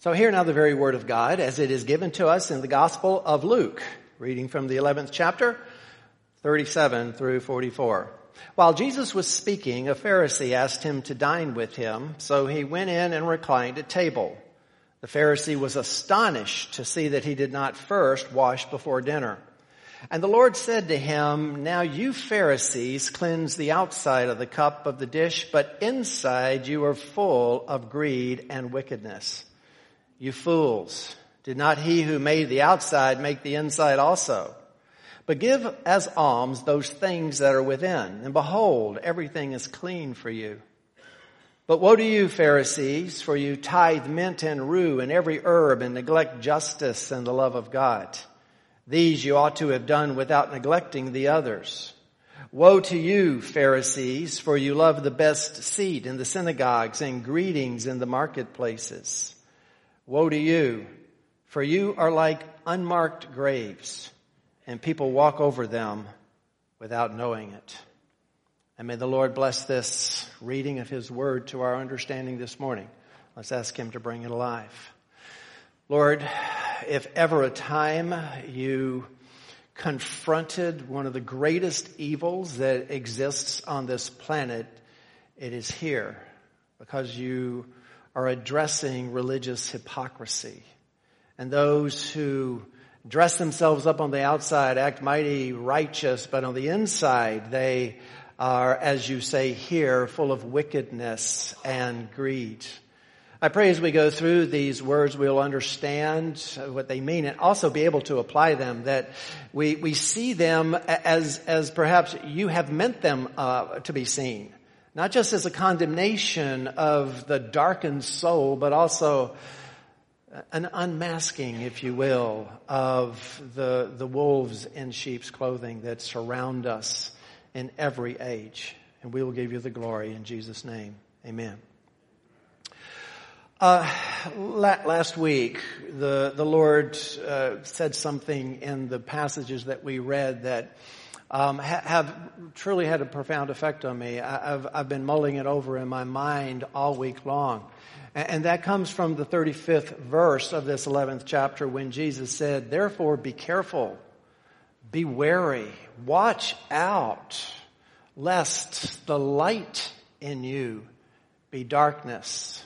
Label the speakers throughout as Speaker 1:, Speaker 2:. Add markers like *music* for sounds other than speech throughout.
Speaker 1: So hear now the very word of God as it is given to us in the Gospel of Luke, reading from the 11th chapter, 37 through 44. While Jesus was speaking, a Pharisee asked him to dine with him, so he went in and reclined at table. The Pharisee was astonished to see that he did not first wash before dinner. And the Lord said to him, Now you Pharisees cleanse the outside of the cup of the dish, but inside you are full of greed and wickedness. You fools, did not he who made the outside make the inside also? But give as alms those things that are within, and behold, everything is clean for you. But woe to you, Pharisees, for you tithe mint and rue and every herb and neglect justice and the love of God. These you ought to have done without neglecting the others. Woe to you, Pharisees, for you love the best seat in the synagogues and greetings in the marketplaces. Woe to you, for you are like unmarked graves, and people walk over them without knowing it. And may the Lord bless this reading of His Word to our understanding this morning. Let's ask Him to bring it alive. Lord, if ever a time you confronted one of the greatest evils that exists on this planet, it is here because you are addressing religious hypocrisy. And those who dress themselves up on the outside act mighty righteous, but on the inside they are, as you say here, full of wickedness and greed. I pray as we go through these words, we'll understand what they mean and also be able to apply them, that we, we see them as, as perhaps you have meant them uh, to be seen. Not just as a condemnation of the darkened soul, but also an unmasking, if you will, of the, the wolves in sheep's clothing that surround us in every age. And we will give you the glory in Jesus' name. Amen. Uh, last week, the, the Lord uh, said something in the passages that we read that um, ha- have truly had a profound effect on me. I- have I've been mulling it over in my mind all week long. And, and that comes from the 35th verse of this 11th chapter when Jesus said, Therefore be careful, be wary, watch out, lest the light in you be darkness.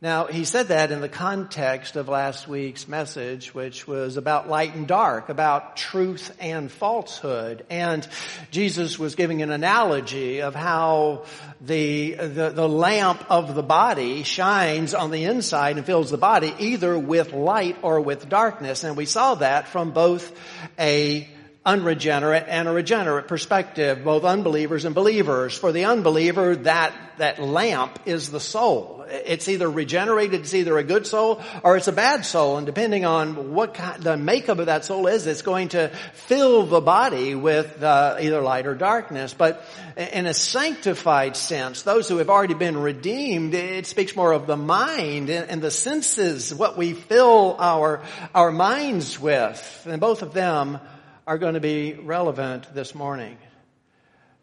Speaker 1: Now, he said that in the context of last week's message, which was about light and dark, about truth and falsehood. And Jesus was giving an analogy of how the, the, the, lamp of the body shines on the inside and fills the body either with light or with darkness. And we saw that from both a unregenerate and a regenerate perspective, both unbelievers and believers. For the unbeliever, that, that lamp is the soul. It's either regenerated, it's either a good soul or it's a bad soul. And depending on what kind, the makeup of that soul is, it's going to fill the body with uh, either light or darkness. But in a sanctified sense, those who have already been redeemed, it speaks more of the mind and the senses, what we fill our, our minds with. And both of them are going to be relevant this morning.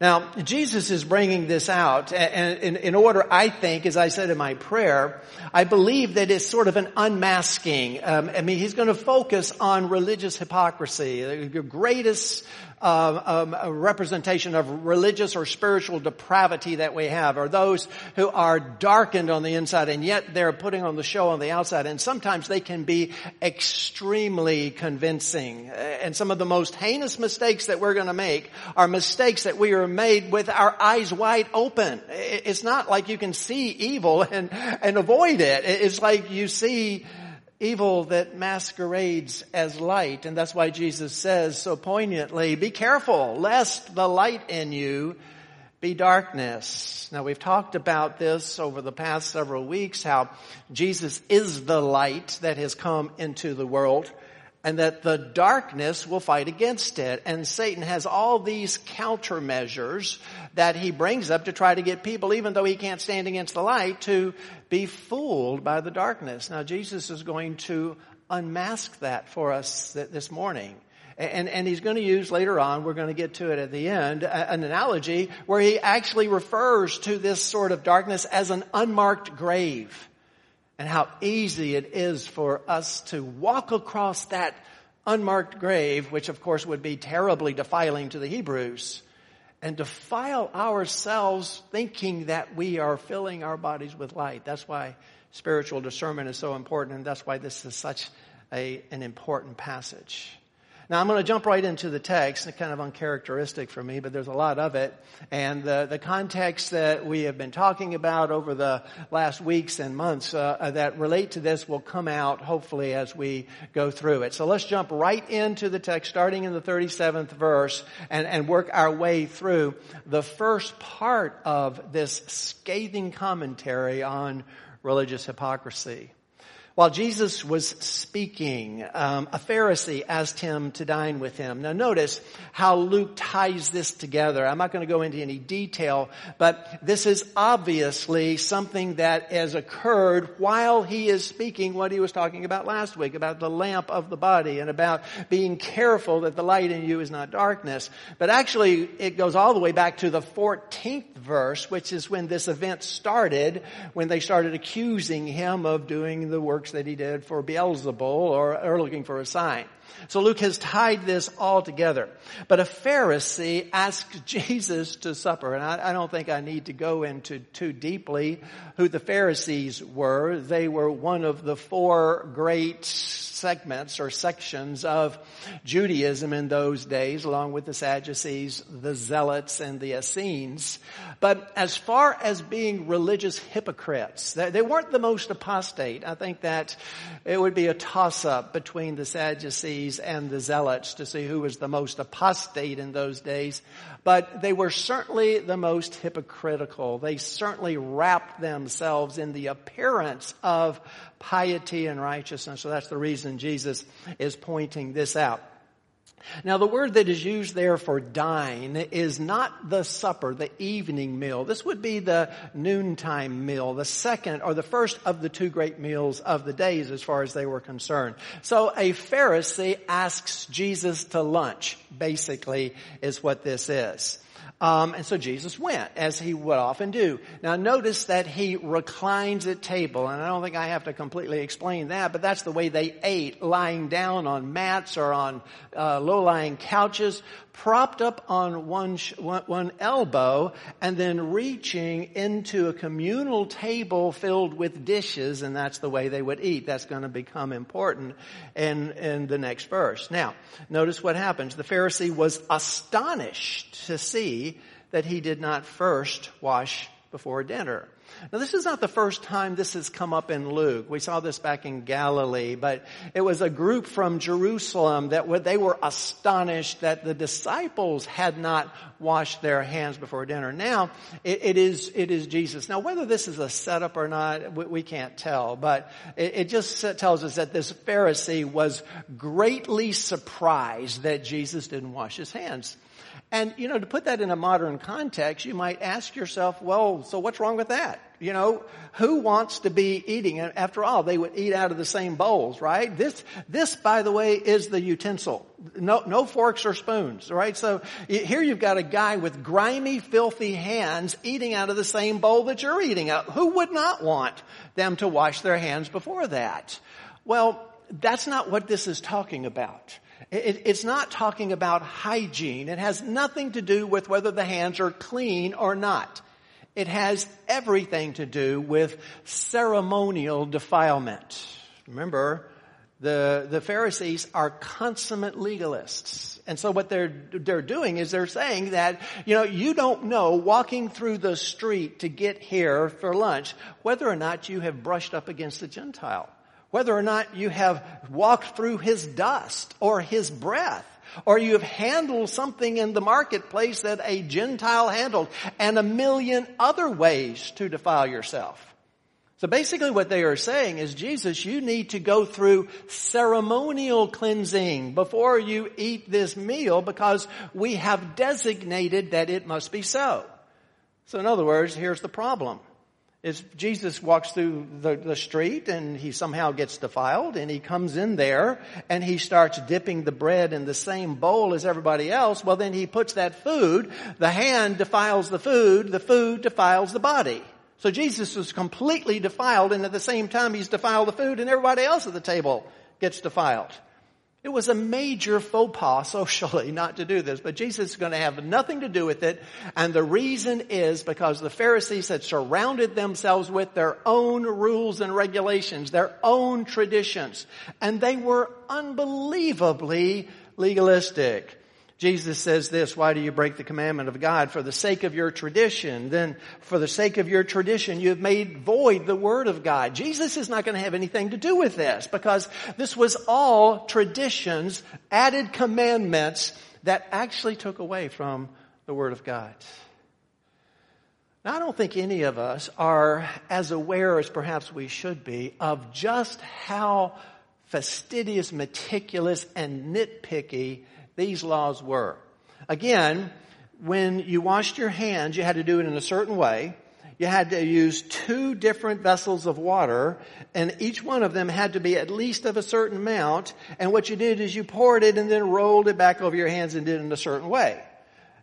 Speaker 1: Now, Jesus is bringing this out, and in order, I think, as I said in my prayer, I believe that it's sort of an unmasking. Um, I mean, he's going to focus on religious hypocrisy, the greatest uh, um, representation of religious or spiritual depravity that we have or those who are darkened on the inside and yet they're putting on the show on the outside. And sometimes they can be extremely convincing. And some of the most heinous mistakes that we're going to make are mistakes that we are made with our eyes wide open. It's not like you can see evil and, and avoid it. It's like you see evil that masquerades as light. And that's why Jesus says so poignantly, be careful lest the light in you be darkness. Now we've talked about this over the past several weeks, how Jesus is the light that has come into the world and that the darkness will fight against it. And Satan has all these countermeasures that he brings up to try to get people, even though he can't stand against the light, to be fooled by the darkness. Now Jesus is going to unmask that for us this morning. And, and he's going to use later on, we're going to get to it at the end, an analogy where he actually refers to this sort of darkness as an unmarked grave. And how easy it is for us to walk across that unmarked grave, which of course would be terribly defiling to the Hebrews, and defile ourselves thinking that we are filling our bodies with light. That's why spiritual discernment is so important, and that's why this is such a, an important passage. Now I'm going to jump right into the text. Kind of uncharacteristic for me, but there's a lot of it. And the, the context that we have been talking about over the last weeks and months uh, uh, that relate to this will come out hopefully as we go through it. So let's jump right into the text, starting in the 37th verse, and, and work our way through the first part of this scathing commentary on religious hypocrisy. While Jesus was speaking, um, a Pharisee asked him to dine with him. Now notice how Luke ties this together. I'm not going to go into any detail, but this is obviously something that has occurred while he is speaking what he was talking about last week, about the lamp of the body and about being careful that the light in you is not darkness. But actually, it goes all the way back to the 14th verse, which is when this event started, when they started accusing him of doing the work works that he did for Beelzebul or, or looking for a sign. So Luke has tied this all together. But a Pharisee asked *laughs* Jesus to supper, and I, I, don't think I need to go into too deeply who the Pharisees were. They were one of the four great segments or sections of Judaism in those days, along with the Sadducees, the Zealots, and the Essenes. But as far as being religious hypocrites, they weren't the most apostate. I think that it would be a toss-up between the Sadducees and the Zealots to see who was the most apostate in those days. But they were certainly the most hypocritical. They certainly wrapped themselves in the appearance of piety and righteousness. So that's the reason Jesus is pointing this out. Now the word that is used there for dine is not the supper, the evening meal. This would be the noontime meal, the second or the first of the two great meals of the days as far as they were concerned. So a Pharisee asks Jesus to lunch, basically is what this is. Um, and so Jesus went, as he would often do. Now notice that he reclines at table, and I don't think I have to completely explain that, but that's the way they ate, lying down on mats or on uh, low-lying couches, propped up on one, one elbow, and then reaching into a communal table filled with dishes, and that's the way they would eat. That's going to become important in, in the next verse. Now, notice what happens. The Pharisee was astonished to see that he did not first wash before dinner. Now this is not the first time this has come up in Luke. We saw this back in Galilee, but it was a group from Jerusalem that they were astonished that the disciples had not washed their hands before dinner. Now it, it is it is Jesus. Now whether this is a setup or not, we, we can't tell, but it, it just tells us that this Pharisee was greatly surprised that Jesus didn't wash his hands. And, you know, to put that in a modern context, you might ask yourself, well, so what's wrong with that? You know, who wants to be eating? And after all, they would eat out of the same bowls, right? This, this, by the way, is the utensil. No, no forks or spoons, right? So here you've got a guy with grimy, filthy hands eating out of the same bowl that you're eating out. Who would not want them to wash their hands before that? Well, that's not what this is talking about. It, it's not talking about hygiene. It has nothing to do with whether the hands are clean or not. It has everything to do with ceremonial defilement. Remember, the, the Pharisees are consummate legalists. And so what they're, they're doing is they're saying that, you know, you don't know walking through the street to get here for lunch whether or not you have brushed up against a Gentile whether or not you have walked through his dust or his breath, or you have handled something in the marketplace that a Gentile handled, and a million other ways to defile yourself. So basically what they are saying is, Jesus, you need to go through ceremonial cleansing before you eat this meal because we have designated that it must be so. So in other words, here's the problem is Jesus walks through the, the street and he somehow gets defiled and he comes in there and he starts dipping the bread in the same bowl as everybody else. Well, then he puts that food, the hand defiles the food, the food defiles the body. So Jesus was completely defiled and at the same time he's defiled the food and everybody else at the table gets defiled. It was a major faux pas socially *laughs* not to do this, but Jesus is going to have nothing to do with it. And the reason is because the Pharisees had surrounded themselves with their own rules and regulations, their own traditions, and they were unbelievably legalistic. Jesus says this, why do you break the commandment of God? For the sake of your tradition. Then for the sake of your tradition, you have made void the word of God. Jesus is not going to have anything to do with this because this was all traditions, added commandments that actually took away from the word of God. Now, I don't think any of us are as aware as perhaps we should be of just how fastidious, meticulous, and nitpicky these laws were. Again, when you washed your hands, you had to do it in a certain way. You had to use two different vessels of water, and each one of them had to be at least of a certain amount. And what you did is you poured it and then rolled it back over your hands and did it in a certain way.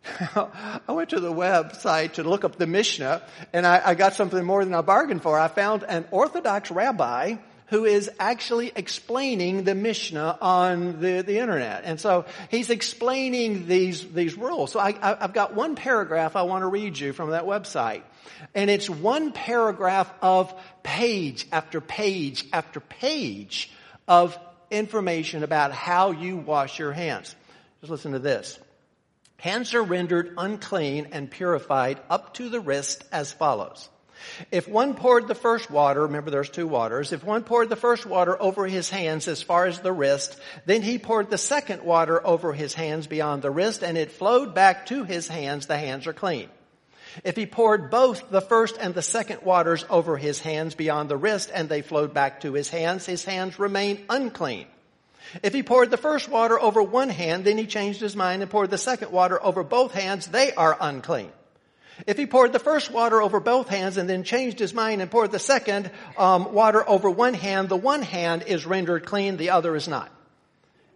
Speaker 1: *laughs* I went to the website to look up the Mishnah, and I, I got something more than I bargained for. I found an Orthodox rabbi who is actually explaining the Mishnah on the, the internet. And so he's explaining these, these rules. So I, I've got one paragraph I want to read you from that website. And it's one paragraph of page after page after page of information about how you wash your hands. Just listen to this. Hands are rendered unclean and purified up to the wrist as follows. If one poured the first water, remember there's two waters, if one poured the first water over his hands as far as the wrist, then he poured the second water over his hands beyond the wrist and it flowed back to his hands, the hands are clean. If he poured both the first and the second waters over his hands beyond the wrist and they flowed back to his hands, his hands remain unclean. If he poured the first water over one hand, then he changed his mind and poured the second water over both hands, they are unclean. If he poured the first water over both hands and then changed his mind and poured the second um, water over one hand, the one hand is rendered clean, the other is not.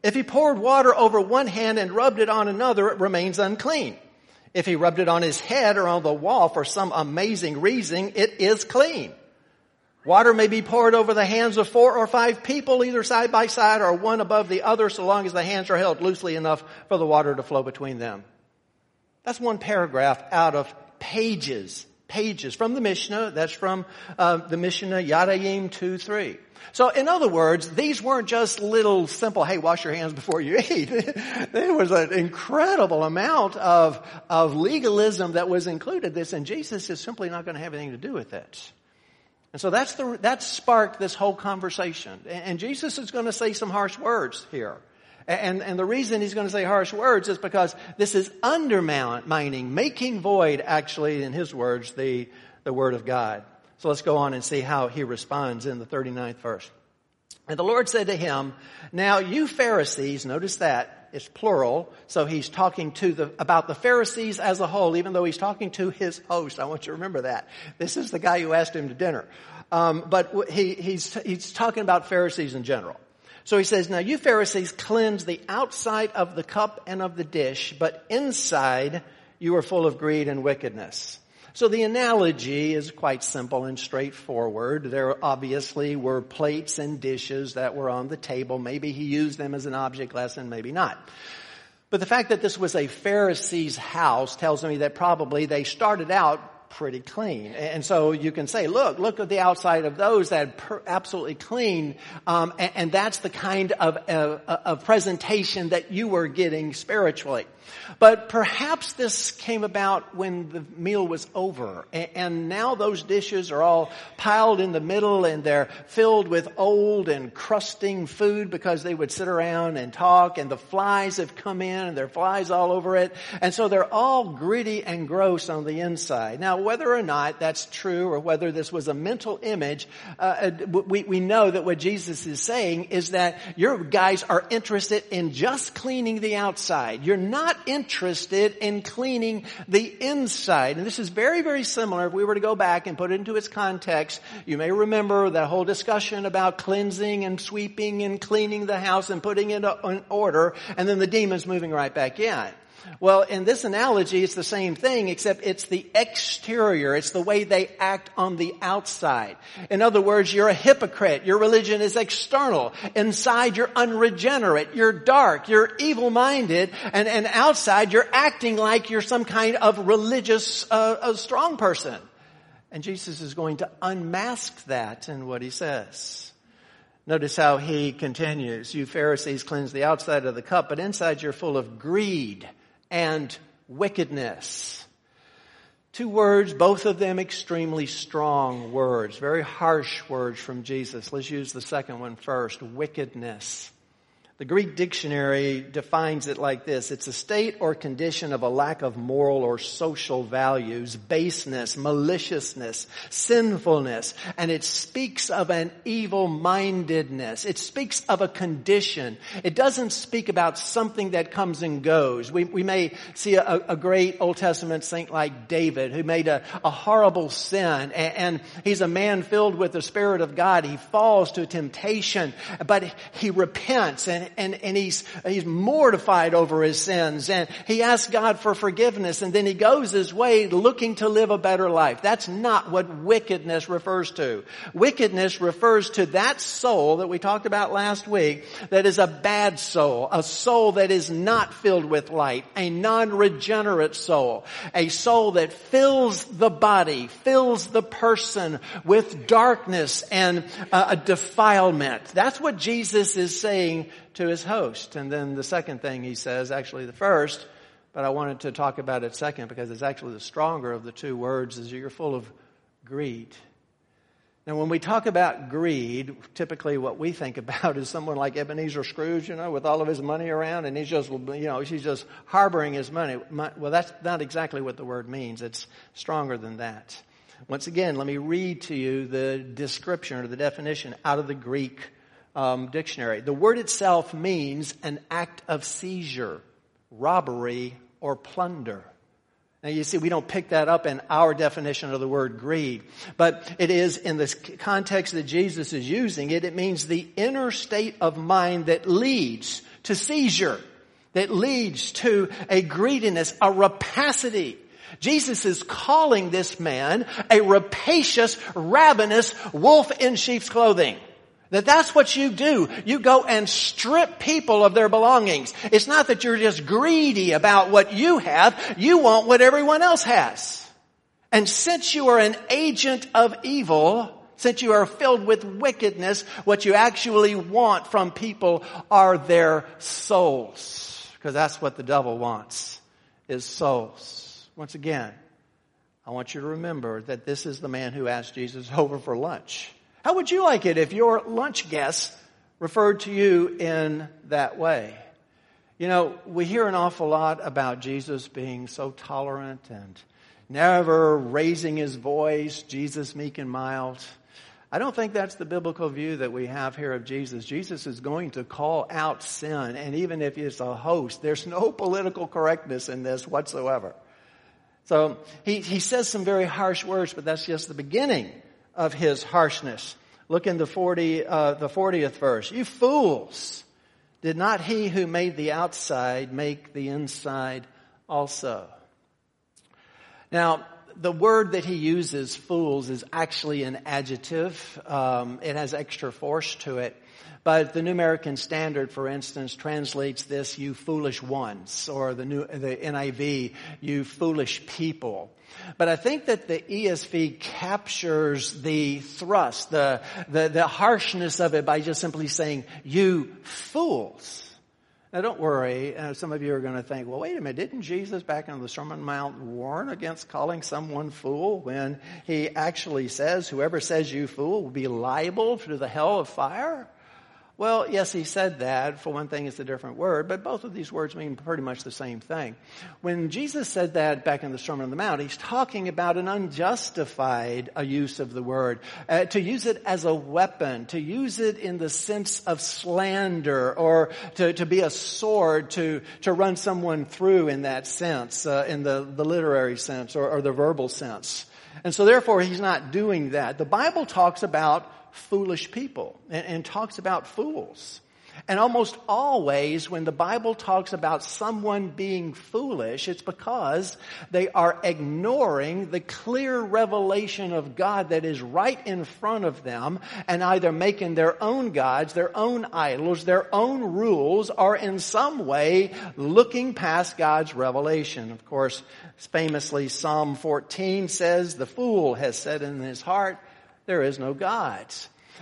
Speaker 1: If he poured water over one hand and rubbed it on another, it remains unclean. If he rubbed it on his head or on the wall for some amazing reason, it is clean. Water may be poured over the hands of four or five people, either side by side or one above the other, so long as the hands are held loosely enough for the water to flow between them. That's one paragraph out of pages, pages from the Mishnah. That's from uh, the Mishnah Yadayim 2, 3. So in other words, these weren't just little simple, hey, wash your hands before you *laughs* eat. there was an incredible amount of, of legalism that was included this, and Jesus is simply not going to have anything to do with it. And so that's the, that sparked this whole conversation. And Jesus is going to say some harsh words here. And, and the reason he's going to say harsh words is because this is undermining, making void, actually, in his words, the, the word of God. So let's go on and see how he responds in the 39th verse. And the Lord said to him, now you Pharisees, notice that, it's plural, so he's talking to the, about the Pharisees as a whole, even though he's talking to his host. I want you to remember that. This is the guy who asked him to dinner. Um, but he, he's, he's talking about Pharisees in general. So he says, now you Pharisees cleanse the outside of the cup and of the dish, but inside you are full of greed and wickedness. So the analogy is quite simple and straightforward. There obviously were plates and dishes that were on the table. Maybe he used them as an object lesson, maybe not. But the fact that this was a Pharisee's house tells me that probably they started out pretty clean. And so you can say, look, look at the outside of those that are absolutely clean. Um, and, and, that's the kind of, uh, of presentation that you were getting spiritually. But perhaps this came about when the meal was over and now those dishes are all piled in the middle and they're filled with old and crusting food because they would sit around and talk and the flies have come in and there are flies all over it. And so they're all gritty and gross on the inside. Now whether or not that's true or whether this was a mental image, uh, uh we, we know that what Jesus is saying is that your guys are interested in just cleaning the outside. You're not interested in cleaning the inside. And this is very, very similar. If we were to go back and put it into its context, you may remember that whole discussion about cleansing and sweeping and cleaning the house and putting it in order and then the demons moving right back in. Well, in this analogy, it's the same thing, except it's the exterior. It's the way they act on the outside. In other words, you're a hypocrite. Your religion is external. Inside, you're unregenerate. You're dark. You're evil-minded. And, and outside, you're acting like you're some kind of religious, uh, strong person. And Jesus is going to unmask that in what he says. Notice how he continues. You Pharisees cleanse the outside of the cup, but inside you're full of greed and wickedness. Two words, both of them extremely strong words, very harsh words from Jesus. Let's use the second one first, wickedness. The Greek dictionary defines it like this. It's a state or condition of a lack of moral or social values, baseness, maliciousness, sinfulness, and it speaks of an evil-mindedness. It speaks of a condition. It doesn't speak about something that comes and goes. We, we may see a, a, great Old Testament saint like David who made a, a horrible sin and, and he's a man filled with the Spirit of God. He falls to temptation, but he repents and and, and he's, he's mortified over his sins and he asks God for forgiveness and then he goes his way looking to live a better life. That's not what wickedness refers to. Wickedness refers to that soul that we talked about last week that is a bad soul, a soul that is not filled with light, a non-regenerate soul, a soul that fills the body, fills the person with darkness and uh, a defilement. That's what Jesus is saying to his host. And then the second thing he says, actually the first, but I wanted to talk about it second because it's actually the stronger of the two words is you're full of greed. Now, when we talk about greed, typically what we think about is someone like Ebenezer Scrooge, you know, with all of his money around, and he's just, you know, he's just harboring his money. Well, that's not exactly what the word means. It's stronger than that. Once again, let me read to you the description or the definition out of the Greek um, dictionary. The word itself means an act of seizure, robbery, or plunder. Now you see, we don't pick that up in our definition of the word greed, but it is in this context that Jesus is using it, it means the inner state of mind that leads to seizure, that leads to a greediness, a rapacity. Jesus is calling this man a rapacious, ravenous wolf in sheep's clothing. That that's what you do. You go and strip people of their belongings. It's not that you're just greedy about what you have. You want what everyone else has. And since you are an agent of evil, since you are filled with wickedness, what you actually want from people are their souls. Because that's what the devil wants, is souls. Once again, I want you to remember that this is the man who asked Jesus over for lunch. How would you like it if your lunch guests referred to you in that way? You know, we hear an awful lot about Jesus being so tolerant and never raising his voice, Jesus meek and mild. I don't think that's the biblical view that we have here of Jesus. Jesus is going to call out sin, and even if it's a host, there's no political correctness in this whatsoever. So he, he says some very harsh words, but that's just the beginning of his harshness. Look in the 40, uh, the 40th verse. You fools! Did not he who made the outside make the inside also? Now, the word that he uses, fools, is actually an adjective. Um, it has extra force to it. But the New American Standard, for instance, translates this, you foolish ones, or the, new, the NIV, you foolish people. But I think that the ESV captures the thrust, the, the, the harshness of it by just simply saying, you fools. Now don't worry, uh, some of you are going to think, well wait a minute, didn't Jesus back on the Sermon Mount warn against calling someone fool when he actually says, whoever says you fool will be liable to the hell of fire? Well, yes, he said that. For one thing, it's a different word, but both of these words mean pretty much the same thing. When Jesus said that back in the Sermon on the Mount, he's talking about an unjustified use of the word. Uh, to use it as a weapon, to use it in the sense of slander, or to, to be a sword to, to run someone through in that sense, uh, in the, the literary sense or, or the verbal sense. And so therefore, he's not doing that. The Bible talks about foolish people and, and talks about fools. And almost always when the Bible talks about someone being foolish, it's because they are ignoring the clear revelation of God that is right in front of them and either making their own gods, their own idols, their own rules, or in some way looking past God's revelation. Of course, famously Psalm 14 says, the fool has said in his heart, there is no God.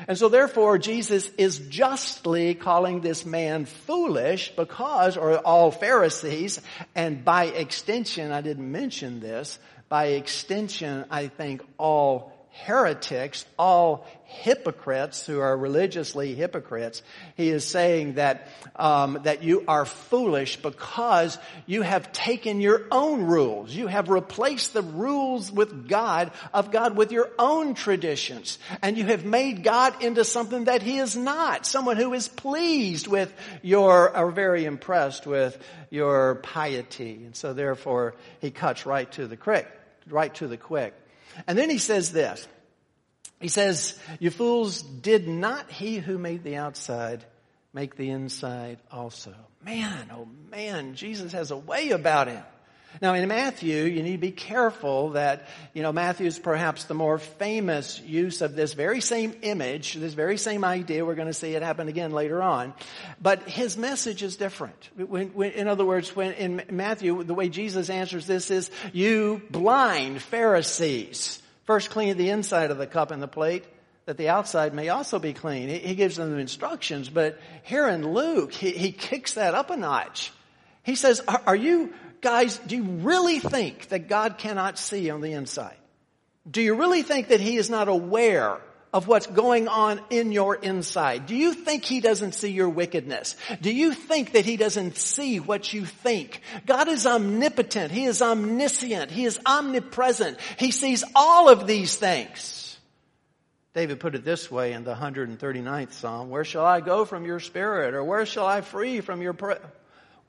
Speaker 1: And so therefore Jesus is justly calling this man foolish because, or all Pharisees, and by extension, I didn't mention this, by extension, I think all heretics, all hypocrites who are religiously hypocrites. He is saying that um, that you are foolish because you have taken your own rules. You have replaced the rules with God of God with your own traditions, and you have made God into something that He is not. Someone who is pleased with your, or very impressed with your piety, and so therefore He cuts right to the quick, right to the quick. And then he says this. He says, you fools, did not he who made the outside make the inside also? Man, oh man, Jesus has a way about him. Now in Matthew, you need to be careful that, you know, Matthew is perhaps the more famous use of this very same image, this very same idea. We're going to see it happen again later on. But his message is different. When, when, in other words, when in Matthew, the way Jesus answers this is, you blind Pharisees. First clean the inside of the cup and the plate that the outside may also be clean. He, gives them the instructions, but here in Luke, he, he kicks that up a notch. He says, are, are you guys, do you really think that God cannot see on the inside? Do you really think that he is not aware of what's going on in your inside? Do you think He doesn't see your wickedness? Do you think that He doesn't see what you think? God is omnipotent. He is omniscient. He is omnipresent. He sees all of these things. David put it this way in the 139th Psalm, where shall I go from your spirit? Or where shall I flee from your pre-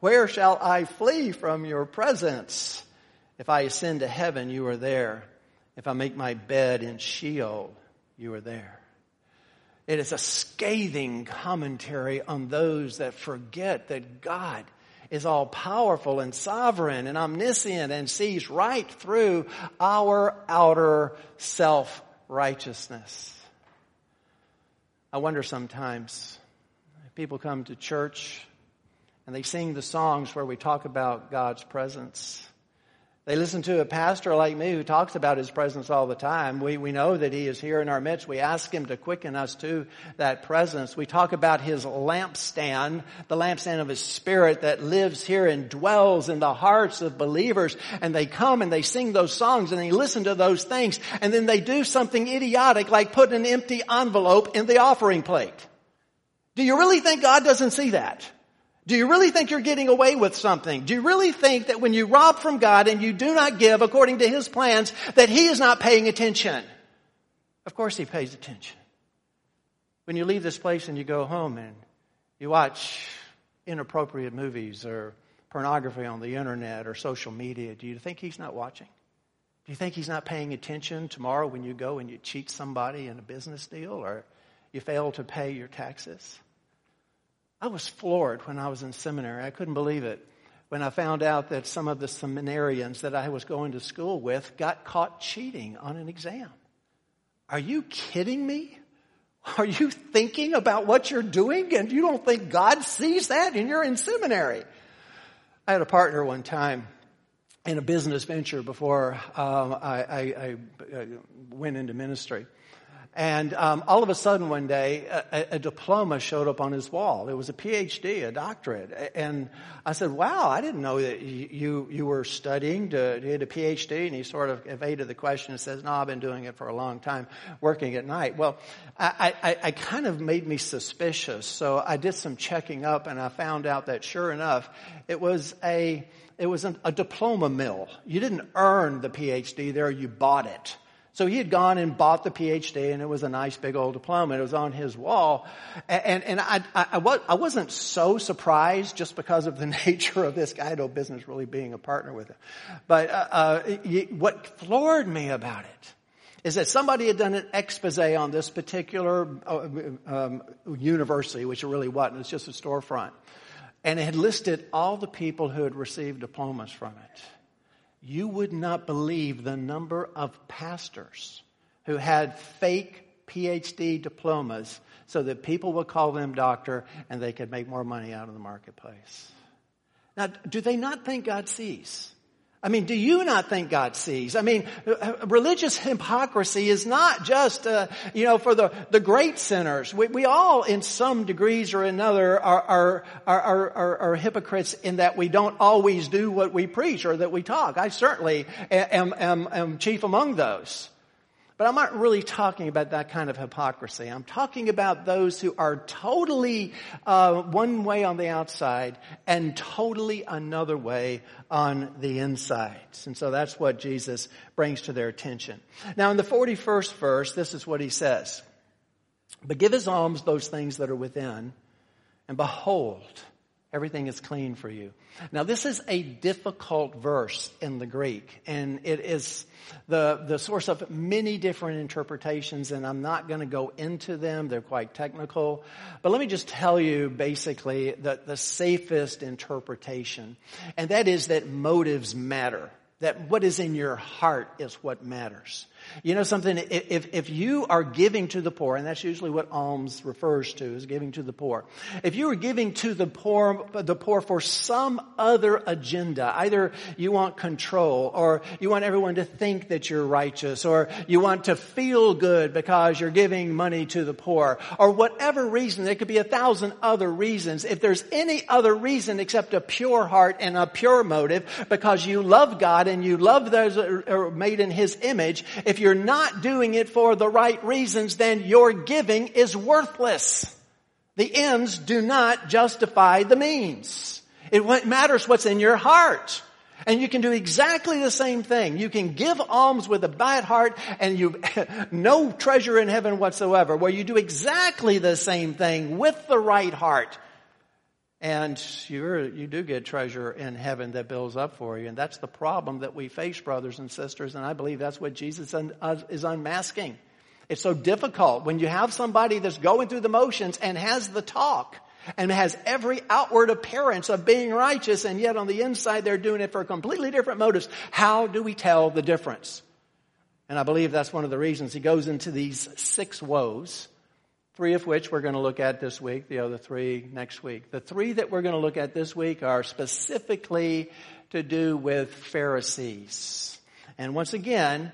Speaker 1: where shall I flee from your presence? If I ascend to heaven, you are there. If I make my bed in Sheol, you are there. It is a scathing commentary on those that forget that God is all powerful and sovereign and omniscient and sees right through our outer self righteousness. I wonder sometimes people come to church and they sing the songs where we talk about God's presence. They listen to a pastor like me who talks about his presence all the time. We, we know that he is here in our midst. We ask him to quicken us to that presence. We talk about his lampstand, the lampstand of his spirit that lives here and dwells in the hearts of believers. And they come and they sing those songs and they listen to those things. And then they do something idiotic like put an empty envelope in the offering plate. Do you really think God doesn't see that? Do you really think you're getting away with something? Do you really think that when you rob from God and you do not give according to His plans, that He is not paying attention? Of course He pays attention. When you leave this place and you go home and you watch inappropriate movies or pornography on the internet or social media, do you think He's not watching? Do you think He's not paying attention tomorrow when you go and you cheat somebody in a business deal or you fail to pay your taxes? I was floored when I was in seminary. I couldn't believe it when I found out that some of the seminarians that I was going to school with got caught cheating on an exam. Are you kidding me? Are you thinking about what you're doing and you don't think God sees that and you're in seminary? I had a partner one time in a business venture before um, I, I, I went into ministry. And um, all of a sudden one day, a, a, diploma showed up on his wall. It was a PhD, a doctorate. And I said, wow, I didn't know that you, you were studying to get a PhD. And he sort of evaded the question and says, no, I've been doing it for a long time, working at night. Well, I, I, I kind of made me suspicious. So I did some checking up and I found out that sure enough, it was a, it was a diploma mill. You didn't earn the PhD there, you bought it. So he had gone and bought the PhD and it was a nice big old diploma. It was on his wall. And, and I, I, I wasn't so surprised just because of the *laughs* nature of this guy. No business really being a partner with him. But uh, uh, what floored me about it is that somebody had done an expose on this particular uh, um, university, which it really wasn't. It's just a storefront. And it had listed all the people who had received diplomas from it. You would not believe the number of pastors who had fake PhD diplomas so that people would call them doctor and they could make more money out of the marketplace. Now, do they not think God sees? I mean, do you not think God sees? I mean, religious hypocrisy is not just, uh, you know, for the, the great sinners. We, we all, in some degrees or another, are, are, are, are, are hypocrites in that we don't always do what we preach or that we talk. I certainly am, am, am chief among those. But I'm not really talking about that kind of hypocrisy. I'm talking about those who are totally uh, one way on the outside and totally another way on the inside. And so that's what Jesus brings to their attention. Now in the 41st verse, this is what he says. But give his alms those things that are within, and behold, Everything is clean for you. Now this is a difficult verse in the Greek and it is the, the source of many different interpretations and I'm not going to go into them. They're quite technical. But let me just tell you basically the, the safest interpretation. And that is that motives matter. That what is in your heart is what matters. You know something, if, if you are giving to the poor, and that's usually what alms refers to, is giving to the poor. If you are giving to the poor, the poor for some other agenda, either you want control, or you want everyone to think that you're righteous, or you want to feel good because you're giving money to the poor, or whatever reason, there could be a thousand other reasons. If there's any other reason except a pure heart and a pure motive, because you love God and you love those that are made in His image, if if you're not doing it for the right reasons, then your giving is worthless. The ends do not justify the means. It matters what's in your heart. And you can do exactly the same thing. You can give alms with a bad heart and you've *laughs* no treasure in heaven whatsoever, where you do exactly the same thing with the right heart. And you you do get treasure in heaven that builds up for you. And that's the problem that we face, brothers and sisters. And I believe that's what Jesus uh, is unmasking. It's so difficult when you have somebody that's going through the motions and has the talk and has every outward appearance of being righteous and yet on the inside they're doing it for completely different motives. How do we tell the difference? And I believe that's one of the reasons he goes into these six woes three of which we're going to look at this week, the other three next week. The three that we're going to look at this week are specifically to do with Pharisees. And once again,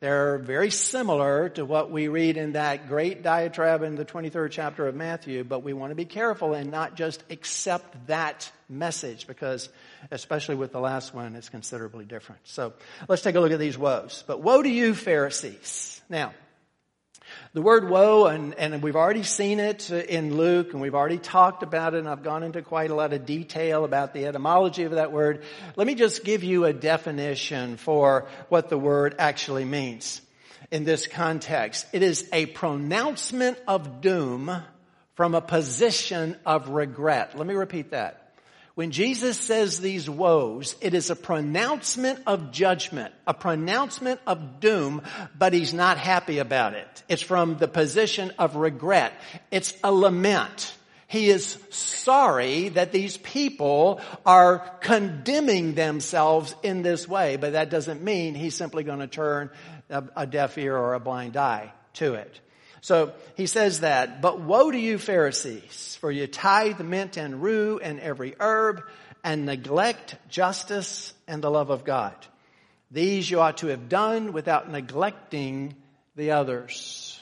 Speaker 1: they're very similar to what we read in that great diatribe in the 23rd chapter of Matthew, but we want to be careful and not just accept that message because especially with the last one, it's considerably different. So let's take a look at these woes. But woe to you, Pharisees. Now, the word woe, and, and we've already seen it in Luke, and we've already talked about it, and I've gone into quite a lot of detail about the etymology of that word. Let me just give you a definition for what the word actually means in this context. It is a pronouncement of doom from a position of regret. Let me repeat that. When Jesus says these woes, it is a pronouncement of judgment, a pronouncement of doom, but he's not happy about it. It's from the position of regret. It's a lament. He is sorry that these people are condemning themselves in this way, but that doesn't mean he's simply going to turn a, deaf ear or a blind eye to it. So he says that, but woe to you Pharisees, for you tithe mint and rue and every herb and neglect justice and the love of God. These you ought to have done without neglecting the others.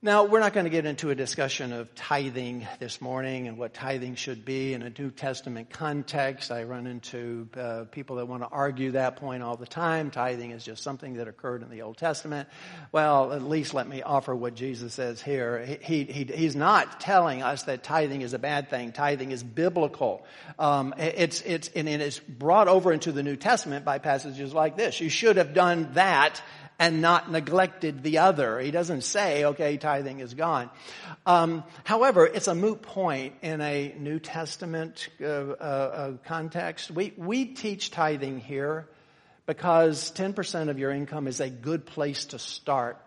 Speaker 1: Now, we're not going to get into a discussion of tithing this morning and what tithing should be in a New Testament context. I run into uh, people that want to argue that point all the time. Tithing is just something that occurred in the Old Testament. Well, at least let me offer what Jesus says here. He, he, he's not telling us that tithing is a bad thing. Tithing is biblical. Um, it's, it's, and it's brought over into the New Testament by passages like this. You should have done that and not neglected the other. He doesn't say, okay, tithing is gone. Um, however, it's a moot point in a New Testament uh, uh, uh, context. We we teach tithing here because 10% of your income is a good place to start.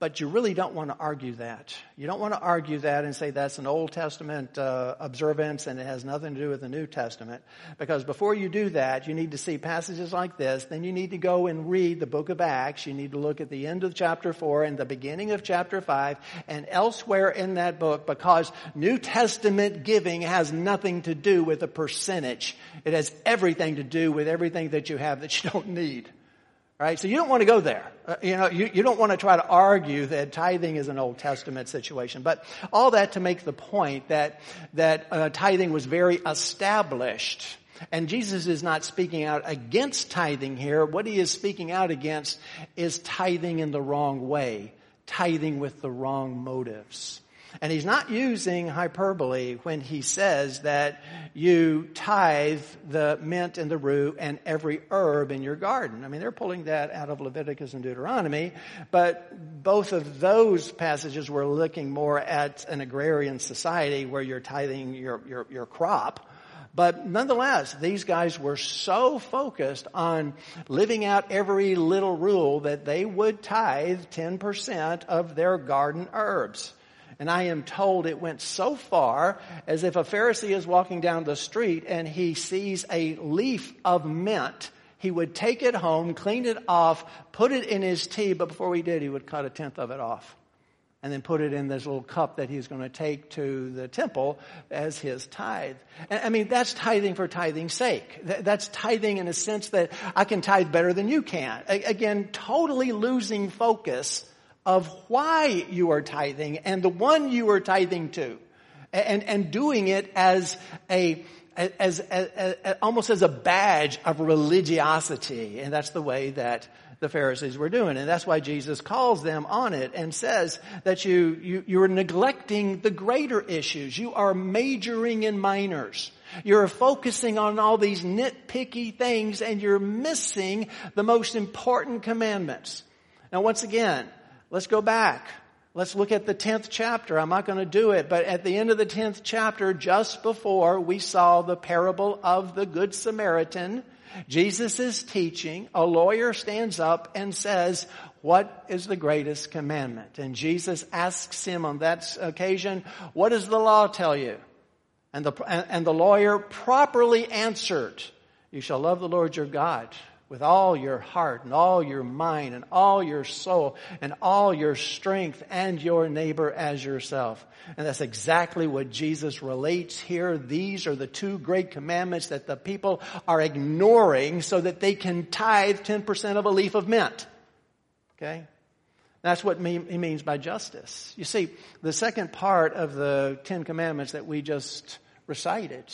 Speaker 1: But you really don't want to argue that. You don't want to argue that and say that's an Old Testament uh, observance and it has nothing to do with the New Testament. Because before you do that, you need to see passages like this. Then you need to go and read the book of Acts. You need to look at the end of chapter 4 and the beginning of chapter 5 and elsewhere in that book because New Testament giving has nothing to do with a percentage. It has everything to do with everything that you have that you don't need. Right? So you don't want to go there. Uh, you know, you, you don't want to try to argue that tithing is an Old Testament situation. But all that to make the point that, that uh, tithing was very established. And Jesus is not speaking out against tithing here. What he is speaking out against is tithing in the wrong way. Tithing with the wrong motives. And he's not using hyperbole when he says that you tithe the mint and the rue and every herb in your garden. I mean, they're pulling that out of Leviticus and Deuteronomy, but both of those passages were looking more at an agrarian society where you're tithing your, your, your crop. But nonetheless, these guys were so focused on living out every little rule that they would tithe 10% of their garden herbs. And I am told it went so far as if a Pharisee is walking down the street and he sees a leaf of mint, he would take it home, clean it off, put it in his tea, but before he did, he would cut a tenth of it off. And then put it in this little cup that he's going to take to the temple as his tithe. I mean, that's tithing for tithing's sake. That's tithing in a sense that I can tithe better than you can. Again, totally losing focus of why you are tithing and the one you are tithing to. And, and doing it as a, as, as, as, almost as a badge of religiosity. And that's the way that the Pharisees were doing. And that's why Jesus calls them on it and says that you, you, you are neglecting the greater issues. You are majoring in minors. You're focusing on all these nitpicky things and you're missing the most important commandments. Now once again, Let's go back. Let's look at the 10th chapter. I'm not going to do it, but at the end of the 10th chapter, just before we saw the parable of the Good Samaritan, Jesus is teaching. A lawyer stands up and says, what is the greatest commandment? And Jesus asks him on that occasion, what does the law tell you? And the, and the lawyer properly answered, you shall love the Lord your God with all your heart and all your mind and all your soul and all your strength and your neighbor as yourself. And that's exactly what Jesus relates here. These are the two great commandments that the people are ignoring so that they can tithe 10% of a leaf of mint. Okay? That's what he means by justice. You see, the second part of the Ten Commandments that we just recited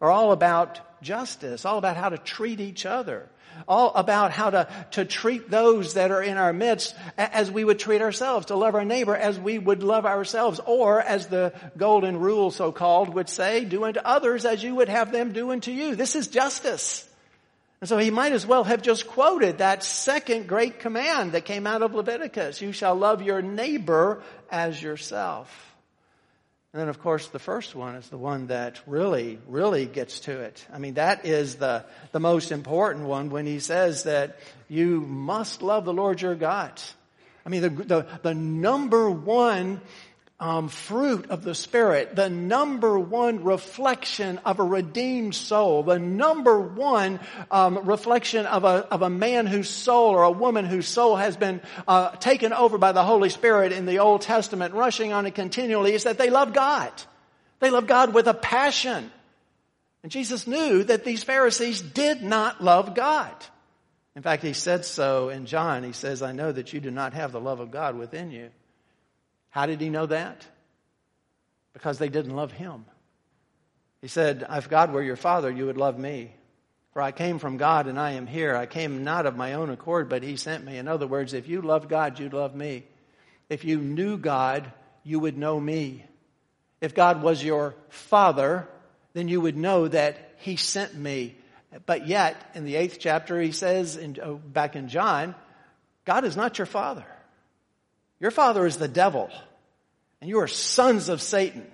Speaker 1: are all about justice, all about how to treat each other all about how to, to treat those that are in our midst as we would treat ourselves, to love our neighbor as we would love ourselves, or as the golden rule so called would say, do unto others as you would have them do unto you. This is justice. And so he might as well have just quoted that second great command that came out of Leviticus. You shall love your neighbor as yourself. And then, of course, the first one is the one that really, really gets to it. I mean, that is the, the most important one when he says that you must love the Lord your God. I mean, the, the, the number one um, fruit of the Spirit, the number one reflection of a redeemed soul, the number one um, reflection of a, of a man whose soul or a woman whose soul has been uh, taken over by the Holy Spirit in the Old Testament, rushing on it continually, is that they love God. They love God with a passion. And Jesus knew that these Pharisees did not love God. In fact, he said so in John. He says, I know that you do not have the love of God within you. How did he know that? Because they didn't love him. He said, If God were your father, you would love me. For I came from God and I am here. I came not of my own accord, but he sent me. In other words, if you loved God, you'd love me. If you knew God, you would know me. If God was your father, then you would know that he sent me. But yet, in the eighth chapter, he says, in, oh, back in John, God is not your father. Your father is the devil, and you are sons of Satan,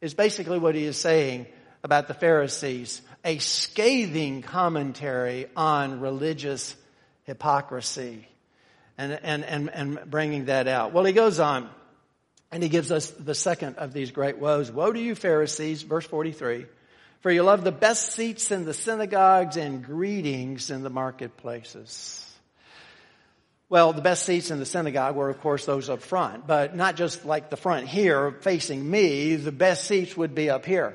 Speaker 1: is basically what he is saying about the Pharisees. A scathing commentary on religious hypocrisy and, and, and, and bringing that out. Well, he goes on and he gives us the second of these great woes. Woe to you Pharisees, verse 43, for you love the best seats in the synagogues and greetings in the marketplaces. Well, the best seats in the synagogue were, of course, those up front, but not just like the front here facing me. The best seats would be up here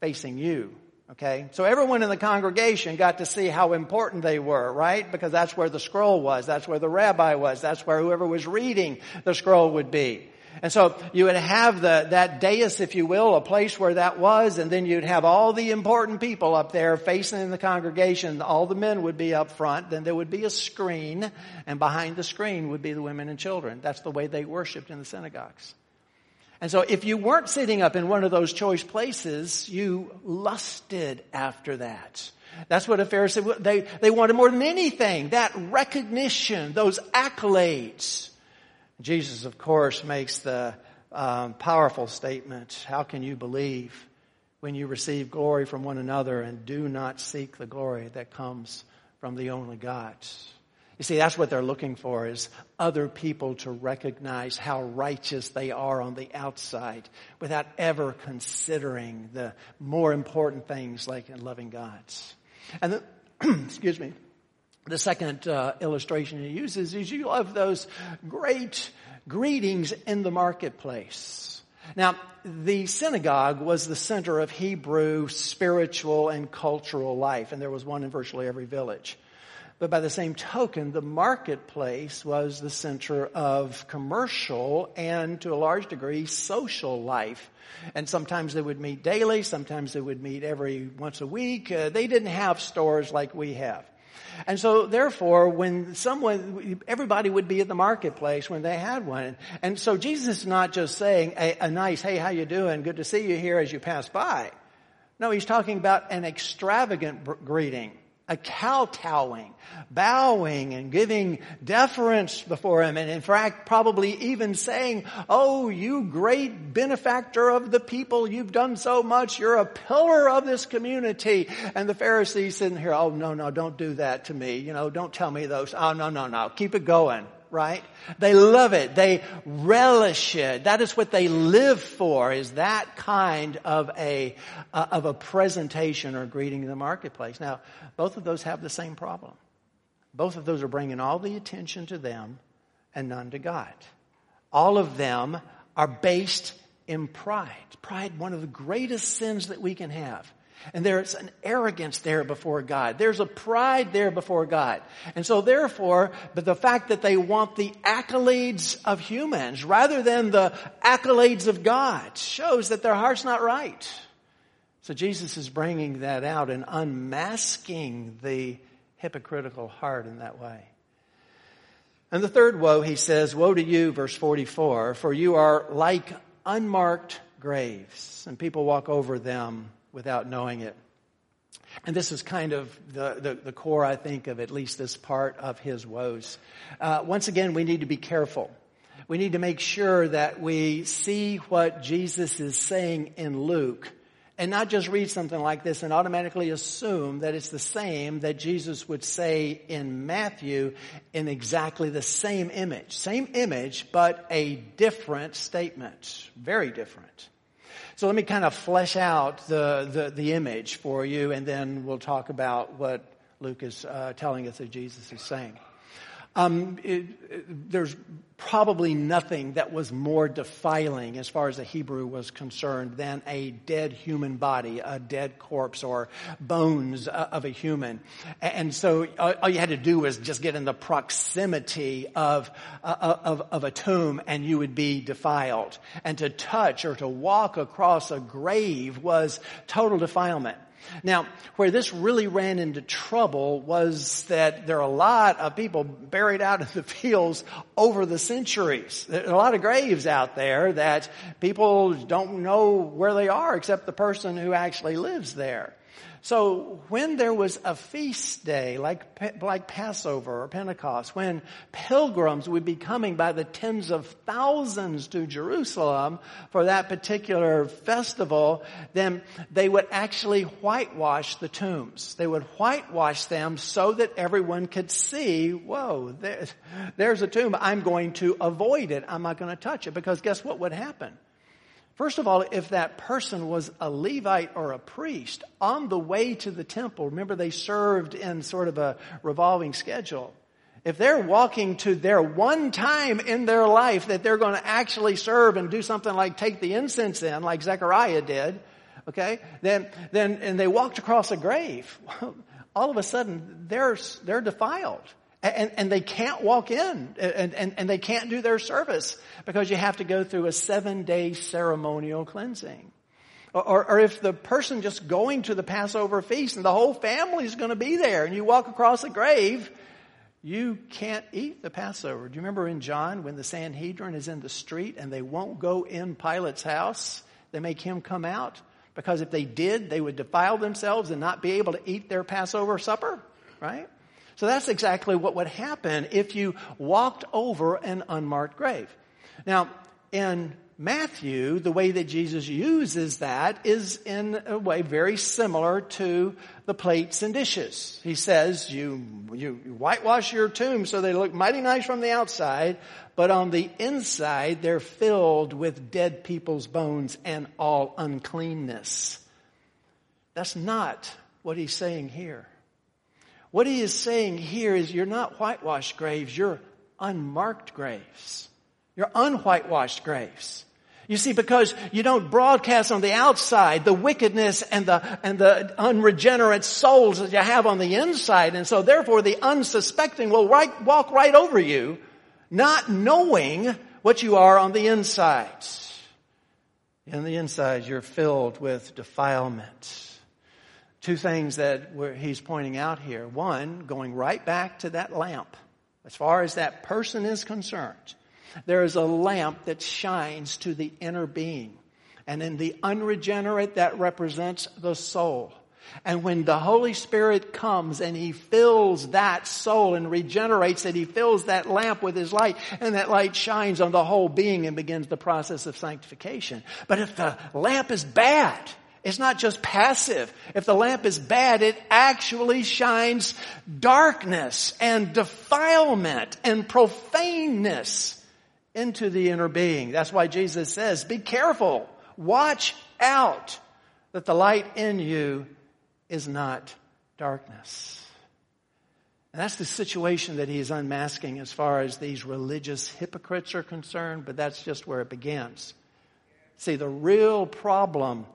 Speaker 1: facing you. Okay? So everyone in the congregation got to see how important they were, right? Because that's where the scroll was. That's where the rabbi was. That's where whoever was reading the scroll would be. And so you would have the, that dais, if you will, a place where that was, and then you'd have all the important people up there facing the congregation. All the men would be up front. Then there would be a screen, and behind the screen would be the women and children. That's the way they worshiped in the synagogues. And so if you weren't sitting up in one of those choice places, you lusted after that. That's what a Pharisee, they, they wanted more than anything, that recognition, those accolades. Jesus, of course, makes the um, powerful statement, how can you believe when you receive glory from one another and do not seek the glory that comes from the only God? You see, that's what they're looking for is other people to recognize how righteous they are on the outside without ever considering the more important things like loving God. And the, *clears throat* excuse me, the second uh, illustration he uses is you love those great greetings in the marketplace. Now, the synagogue was the center of Hebrew spiritual and cultural life, and there was one in virtually every village. But by the same token, the marketplace was the center of commercial and to a large degree social life. And sometimes they would meet daily, sometimes they would meet every once a week. Uh, they didn't have stores like we have. And so therefore, when someone, everybody would be at the marketplace when they had one. And so Jesus is not just saying a, a nice, hey, how you doing? Good to see you here as you pass by. No, he's talking about an extravagant greeting a kowtowing, bowing and giving deference before him. And in fact probably even saying, oh you great benefactor of the people, you've done so much, you're a pillar of this community. And the Pharisees sitting here, oh no, no, don't do that to me, you know, don't tell me those, oh no, no, no, keep it going right? They love it. They relish it. That is what they live for is that kind of a, uh, of a presentation or greeting in the marketplace. Now, both of those have the same problem. Both of those are bringing all the attention to them and none to God. All of them are based in pride. Pride, one of the greatest sins that we can have. And there's an arrogance there before God. There's a pride there before God. And so therefore, but the fact that they want the accolades of humans rather than the accolades of God shows that their heart's not right. So Jesus is bringing that out and unmasking the hypocritical heart in that way. And the third woe, he says, woe to you, verse 44, for you are like unmarked graves and people walk over them without knowing it. And this is kind of the, the, the, core, I think, of at least this part of his woes. Uh, once again, we need to be careful. We need to make sure that we see what Jesus is saying in Luke and not just read something like this and automatically assume that it's the same that Jesus would say in Matthew in exactly the same image. Same image, but a different statement. Very different. So let me kind of flesh out the, the, the image for you, and then we'll talk about what Luke is uh, telling us that Jesus is saying. Um, it, it, there's probably nothing that was more defiling as far as the Hebrew was concerned than a dead human body, a dead corpse or bones uh, of a human. And so uh, all you had to do was just get in the proximity of, uh, of, of a tomb and you would be defiled. And to touch or to walk across a grave was total defilement. Now, where this really ran into trouble was that there are a lot of people buried out in the *laughs* fields over the centuries. There are a lot of graves out there that people don't know where they are except the person who actually lives there. So when there was a feast day, like, like Passover or Pentecost, when pilgrims would be coming by the tens of thousands to Jerusalem for that particular festival, then they would actually whitewash the tombs. They would whitewash them so that everyone could see, whoa, there's, there's a tomb. I'm going to avoid it. I'm not going to touch it because guess what would happen? First of all, if that person was a Levite or a priest on the way to the temple, remember they served in sort of a revolving schedule. If they're walking to their one time in their life that they're going to actually serve and do something like take the incense in, like Zechariah did, okay, then, then, and they walked across a grave, *laughs* all of a sudden they're, they're defiled and, and they can't walk in and, and, and they can't do their service because you have to go through a seven day ceremonial cleansing. Or, or, if the person just going to the Passover feast and the whole family is going to be there and you walk across a grave, you can't eat the Passover. Do you remember in John when the Sanhedrin is in the street and they won't go in Pilate's house? They make him come out because if they did, they would defile themselves and not be able to eat their Passover supper, right? So that's exactly what would happen if you walked over an unmarked grave. Now, in Matthew, the way that Jesus uses that is in a way very similar to the plates and dishes. He says you, you whitewash your tomb so they look mighty nice from the outside, but on the inside they're filled with dead people's bones and all uncleanness. That's not what he's saying here. What he is saying here is you're not whitewashed graves, you're unmarked graves. You're unwhitewashed graves. You see, because you don't broadcast on the outside the wickedness and the, and the unregenerate souls that you have on the inside. And so therefore the unsuspecting will right, walk right over you, not knowing what you are on the inside. In the inside, you're filled with defilement two things that he's pointing out here. One, going right back to that lamp. As far as that person is concerned, there is a lamp that shines to the inner being. And in the unregenerate, that represents the soul. And when the Holy Spirit comes and He fills that soul and regenerates it, He fills that lamp with His light and that light shines on the whole being and begins the process of sanctification. But if the lamp is bad, it's not just passive. If the lamp is bad, it actually shines darkness and defilement and profaneness into the inner being. That's why Jesus says, be careful. Watch out that the light in you is not darkness. And that's the situation that he is unmasking as far as these religious hypocrites are concerned, but that's just where it begins. See, the real problem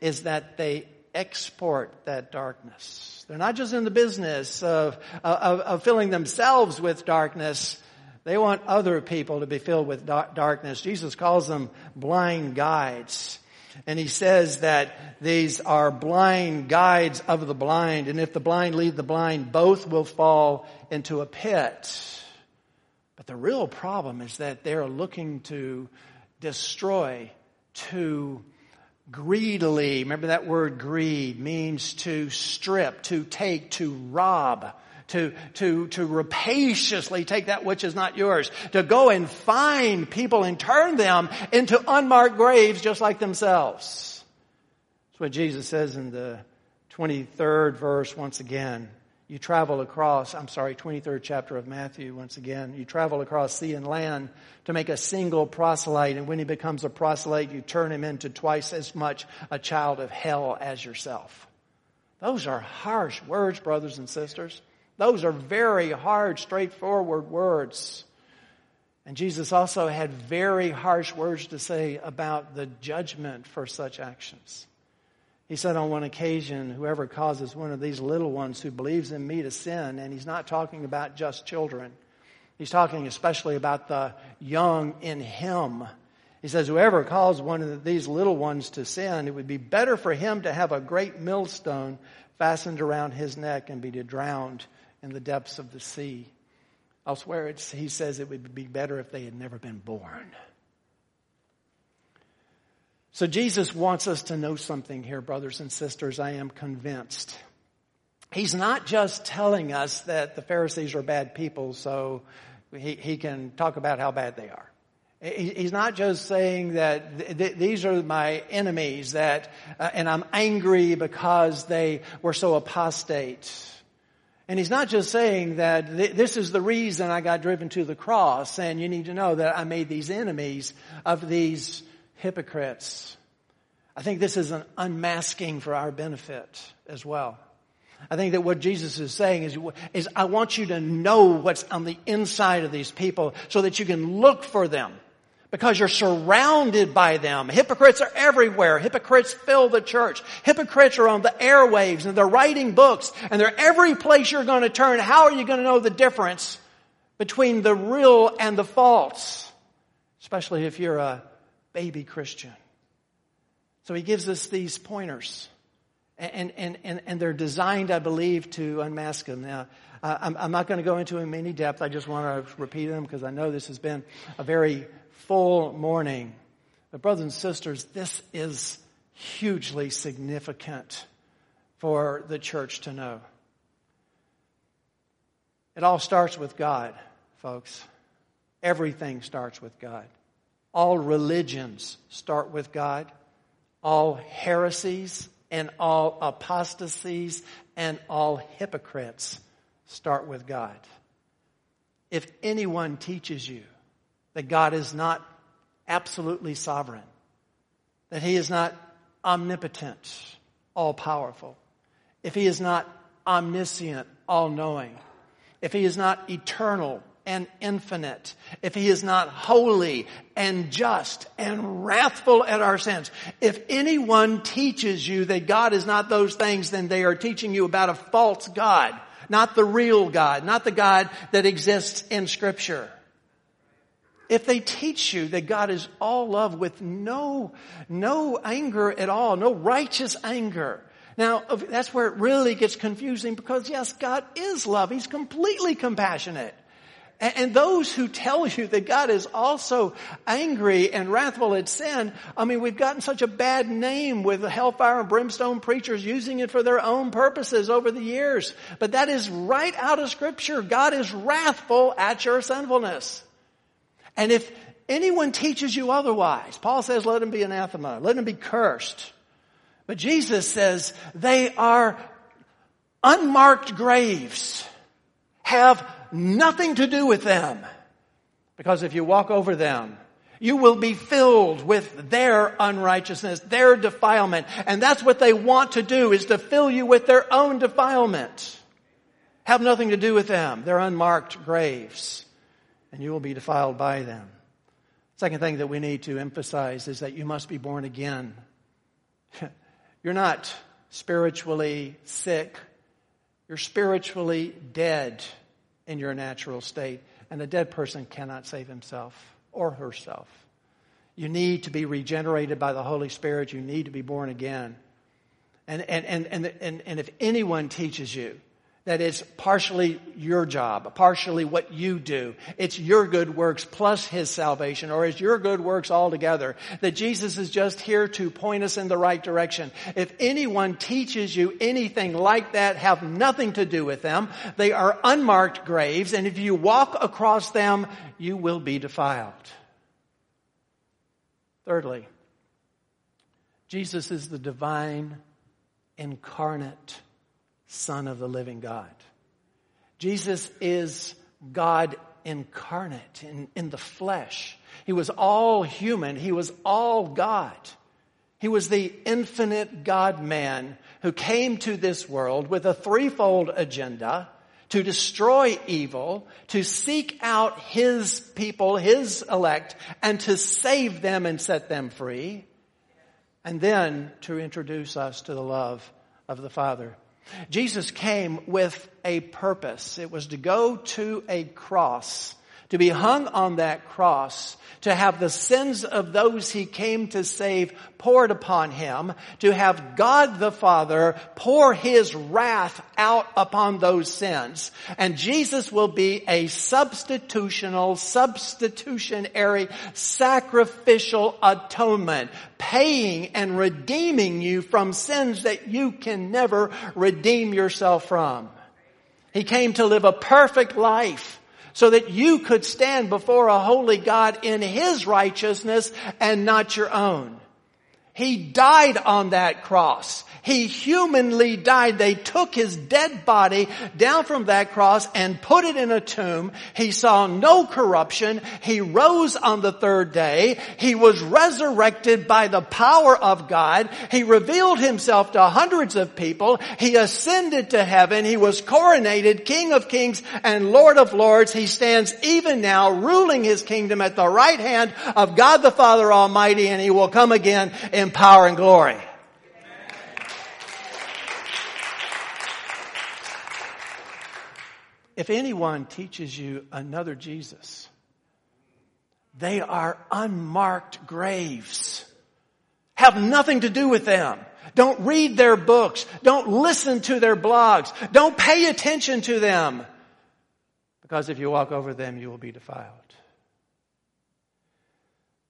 Speaker 1: is that they export that darkness. They're not just in the business of, of, of filling themselves with darkness. They want other people to be filled with darkness. Jesus calls them blind guides. And he says that these are blind guides of the blind. And if the blind lead the blind, both will fall into a pit. But the real problem is that they're looking to destroy, to greedily. Remember that word greed means to strip, to take, to rob. To, to, to rapaciously take that which is not yours. To go and find people and turn them into unmarked graves just like themselves. That's what Jesus says in the 23rd verse once again you travel across, I'm sorry, 23rd chapter of Matthew once again. You travel across sea and land to make a single proselyte. And when he becomes a proselyte, you turn him into twice as much a child of hell as yourself. Those are harsh words, brothers and sisters. Those are very hard, straightforward words. And Jesus also had very harsh words to say about the judgment for such actions. He said on one occasion, whoever causes one of these little ones who believes in me to sin, and he's not talking about just children. He's talking especially about the young in him. He says, whoever calls one of these little ones to sin, it would be better for him to have a great millstone fastened around his neck and be drowned in the depths of the sea. Elsewhere, he says it would be better if they had never been born. So Jesus wants us to know something here, brothers and sisters. I am convinced. He's not just telling us that the Pharisees are bad people, so he, he can talk about how bad they are. He's not just saying that th- th- these are my enemies that, uh, and I'm angry because they were so apostate. And he's not just saying that th- this is the reason I got driven to the cross and you need to know that I made these enemies of these hypocrites. I think this is an unmasking for our benefit as well. I think that what Jesus is saying is, is I want you to know what's on the inside of these people so that you can look for them because you're surrounded by them. Hypocrites are everywhere. Hypocrites fill the church. Hypocrites are on the airwaves and they're writing books and they're every place you're going to turn. How are you going to know the difference between the real and the false? Especially if you're a baby Christian. So he gives us these pointers. And, and, and, and they're designed, I believe, to unmask them. Now, I'm, I'm not going to go into them in any depth. I just want to repeat them because I know this has been a very full morning. But brothers and sisters, this is hugely significant for the church to know. It all starts with God, folks. Everything starts with God. All religions start with God all heresies and all apostasies and all hypocrites start with God. If anyone teaches you that God is not absolutely sovereign, that He is not omnipotent, all powerful, if He is not omniscient, all knowing, if He is not eternal, and infinite, if he is not holy and just and wrathful at our sins, if anyone teaches you that God is not those things, then they are teaching you about a false God, not the real God, not the God that exists in scripture. If they teach you that God is all love with no, no anger at all, no righteous anger, now, that's where it really gets confusing because yes, God is love. He's completely compassionate. And those who tell you that God is also angry and wrathful at sin, I mean, we've gotten such a bad name with hellfire and brimstone preachers using it for their own purposes over the years. But that is right out of scripture. God is wrathful at your sinfulness. And if anyone teaches you otherwise, Paul says, let him be anathema, let him be cursed. But Jesus says they are unmarked graves, have nothing to do with them. Because if you walk over them, you will be filled with their unrighteousness, their defilement. And that's what they want to do is to fill you with their own defilement. Have nothing to do with them. They're unmarked graves. And you will be defiled by them. Second thing that we need to emphasize is that you must be born again. *laughs* You're not spiritually sick. You're spiritually dead in your natural state. And a dead person cannot save himself or herself. You need to be regenerated by the Holy Spirit. You need to be born again. And, and, and, and, and, and if anyone teaches you that it's partially your job, partially what you do. It's your good works plus His salvation, or it's your good works altogether. That Jesus is just here to point us in the right direction. If anyone teaches you anything like that, have nothing to do with them. They are unmarked graves, and if you walk across them, you will be defiled. Thirdly, Jesus is the divine incarnate Son of the living God. Jesus is God incarnate in, in the flesh. He was all human. He was all God. He was the infinite God man who came to this world with a threefold agenda to destroy evil, to seek out his people, his elect, and to save them and set them free, and then to introduce us to the love of the Father Jesus came with a purpose. It was to go to a cross to be hung on that cross, to have the sins of those he came to save poured upon him, to have God the Father pour his wrath out upon those sins. And Jesus will be a substitutional, substitutionary, sacrificial atonement, paying and redeeming you from sins that you can never redeem yourself from. He came to live a perfect life so that you could stand before a holy God in His righteousness and not your own. He died on that cross. He humanly died. They took his dead body down from that cross and put it in a tomb. He saw no corruption. He rose on the third day. He was resurrected by the power of God. He revealed himself to hundreds of people. He ascended to heaven. He was coronated King of kings and Lord of lords. He stands even now ruling his kingdom at the right hand of God the Father Almighty and he will come again in power and glory. If anyone teaches you another Jesus, they are unmarked graves. Have nothing to do with them. Don't read their books. Don't listen to their blogs. Don't pay attention to them. Because if you walk over them, you will be defiled.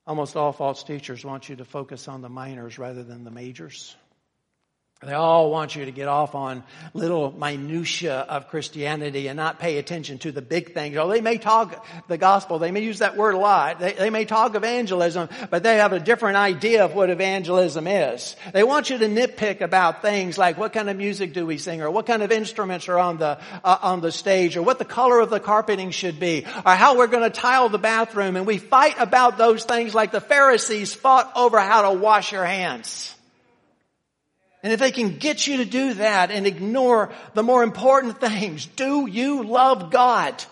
Speaker 1: Almost all false teachers want you to focus on the minors rather than the majors. They all want you to get off on little minutia of Christianity and not pay attention to the big things. Oh, they may talk the gospel. They may use that word a lot. They, they, may talk evangelism, but they have a different idea of what evangelism is. They want you to nitpick about things like what kind of music do we sing or what kind of instruments are on the, uh, on the stage or what the color of the carpeting should be or how we're going to tile the bathroom. And we fight about those things like the Pharisees fought over how to wash your hands. And if they can get you to do that and ignore the more important things, do you love God?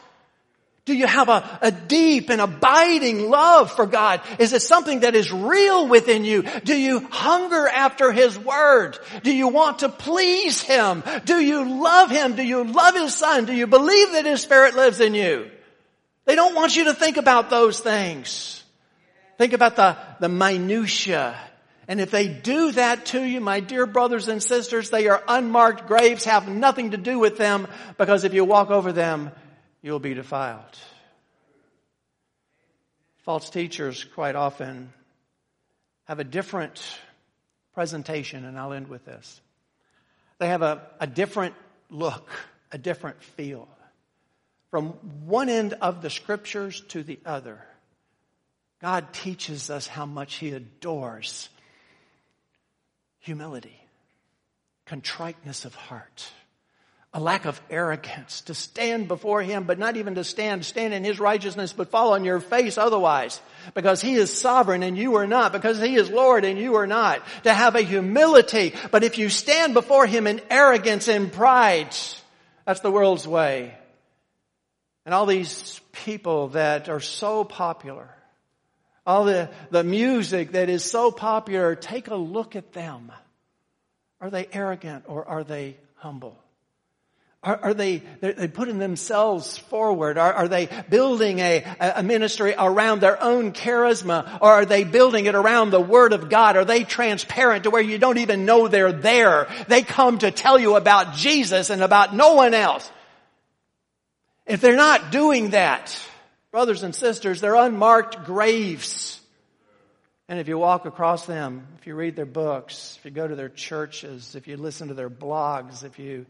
Speaker 1: Do you have a, a, deep and abiding love for God? Is it something that is real within you? Do you hunger after His Word? Do you want to please Him? Do you love Him? Do you love His Son? Do you believe that His Spirit lives in you? They don't want you to think about those things. Think about the, the minutia and if they do that to you, my dear brothers and sisters, they are unmarked graves, have nothing to do with them, because if you walk over them, you'll be defiled. False teachers quite often have a different presentation, and I'll end with this. They have a, a different look, a different feel. From one end of the scriptures to the other, God teaches us how much He adores humility, contriteness of heart, a lack of arrogance, to stand before Him, but not even to stand, stand in His righteousness, but fall on your face otherwise, because He is sovereign and you are not, because He is Lord and you are not, to have a humility, but if you stand before Him in arrogance and pride, that's the world's way. And all these people that are so popular, all the, the music that is so popular, take a look at them. Are they arrogant or are they humble? Are, are they, they putting themselves forward? Are, are they building a, a ministry around their own charisma? Or are they building it around the Word of God? Are they transparent to where you don't even know they're there? They come to tell you about Jesus and about no one else. If they're not doing that, brothers and sisters, they're unmarked graves. And if you walk across them, if you read their books, if you go to their churches, if you listen to their blogs, if you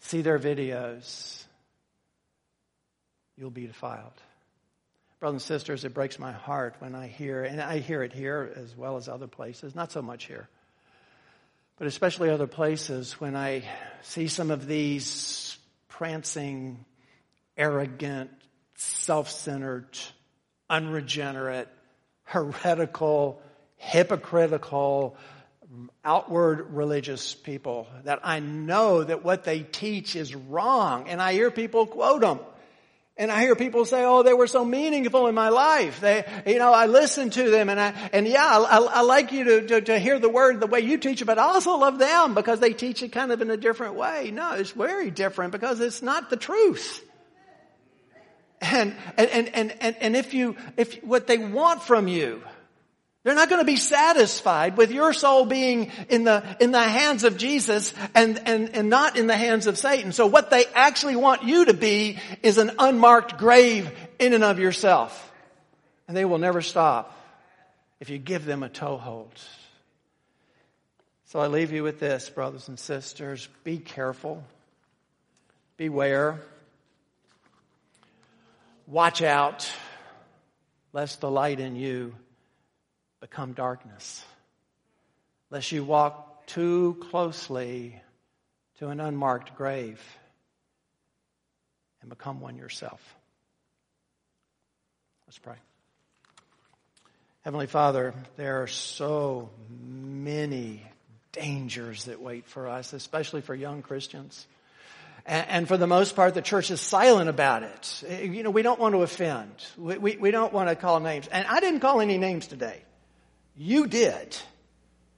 Speaker 1: see their videos, you'll be defiled. Brothers and sisters, it breaks my heart when I hear, and I hear it here as well as other places, not so much here, but especially other places when I see some of these prancing, arrogant, self-centered, unregenerate, heretical, hypocritical, outward religious people that I know that what they teach is wrong. And I hear people quote them. And I hear people say, "Oh, they were so meaningful in my life." They, you know, I listen to them, and I, and yeah, I, I like you to, to, to hear the word the way you teach it, but I also love them because they teach it kind of in a different way. No, it's very different because it's not the truth. And, and, and, and, and if you, if what they want from you, they're not going to be satisfied with your soul being in the, in the hands of Jesus and, and, and not in the hands of Satan. So what they actually want you to be is an unmarked grave in and of yourself. And they will never stop if you give them a toehold. So I leave you with this, brothers and sisters. Be careful. Beware. Watch out lest the light in you become darkness. Lest you walk too closely to an unmarked grave and become one yourself. Let's pray. Heavenly Father, there are so many dangers that wait for us, especially for young Christians. And, for the most part, the church is silent about it. You know, we don't want to offend. We, we, we don't want to call names. And I didn't call any names today. You did.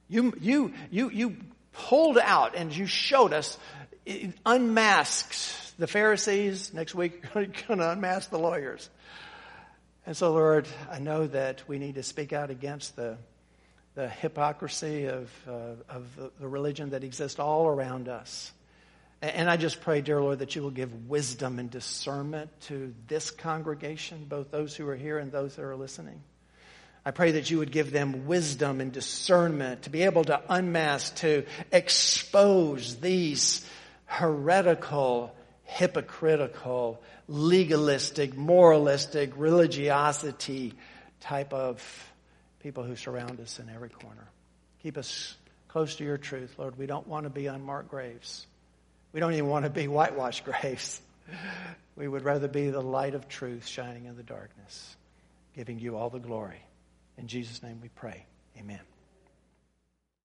Speaker 1: You, you, you, you pulled out and you showed us, unmasked the Pharisees. Next week, *laughs* you're going to unmask the lawyers. And so, Lord, I know that we need to speak out against the, the hypocrisy of, uh, of the, the religion that exists all around us. And I just pray, dear Lord, that you will give wisdom and discernment to this congregation, both those who are here and those that are listening. I pray that you would give them wisdom and discernment to be able to unmask, to expose these heretical, hypocritical, legalistic, moralistic, religiosity type of people who surround us in every corner. Keep us close to your truth, Lord. We don't want to be unmarked graves. We don't even want to be whitewashed graves. We would rather be the light of truth shining in the darkness, giving you all the glory. In Jesus' name we pray. Amen.